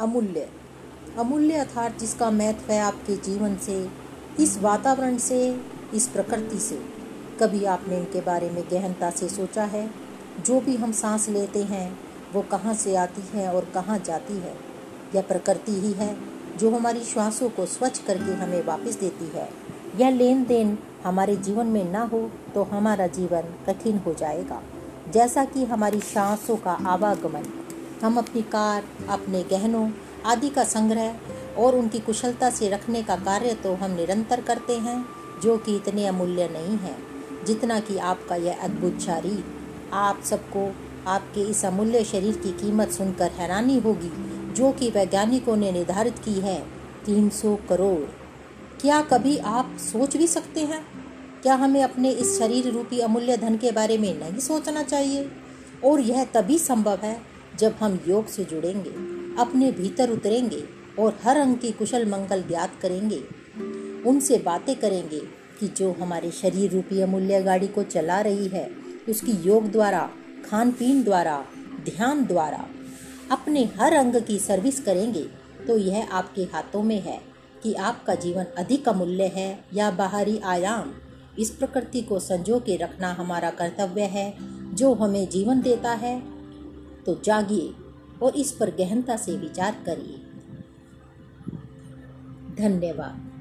अमूल्य। अमूल्य अर्थात जिसका महत्व है आपके जीवन से, इस वातावरण से, इस प्रकृति से। कभी आपने इनके बारे में गहनता से सोचा है? जो भी हम सांस लेते हैं, वो कहाँ से आती है और कहाँ जाती है? यह प्रकृति ही है, जो हमारी श्वासों को स्वच्छ करके हमें वापस देती है। यह लेन देन हमारे जीवन में ना हो तो हमारा जीवन कठिन हो जाएगा। जैसा कि हमारी सांसों का आवागमन हम अपनी कार, अपने गहनों आदि का संग्रह और उनकी कुशलता से रखने का कार्य तो हम निरंतर करते हैं, जो कि इतने अमूल्य नहीं है, जितना कि आपका यह अद्भुत शरीर आप सबको आपके इस अमूल्य शरीर की कीमत सुनकर हैरानी होगी, जो कि वैज्ञानिकों ने निर्धारित की है 300 करोड़। क्या कभी आप सोच भी सकते हैं? क्या हमें अपने इस शरीर रूपी अमूल्य धन के बारे में नहीं सोचना चाहिए? और यह तभी संभव है जब हम योग से जुड़ेंगे, अपने भीतर उतरेंगे और हर अंग की कुशल मंगल ज्ञात करेंगे, उनसे बातें करेंगे कि जो हमारे शरीर रूपी अमूल्य गाड़ी को चला रही है, उसकी योग द्वारा खान पीन द्वारा, ध्यान द्वारा, अपने हर अंग की सर्विस करेंगे तो यह आपके हाथों में है कि आपका जीवन अधिक अमूल्य है या बाहरी आयाम। इस प्रकृति को संजो के रखना हमारा कर्तव्य है, जो हमें जीवन देता है तो जागिए और इस पर गहनता से विचार करिए। धन्यवाद।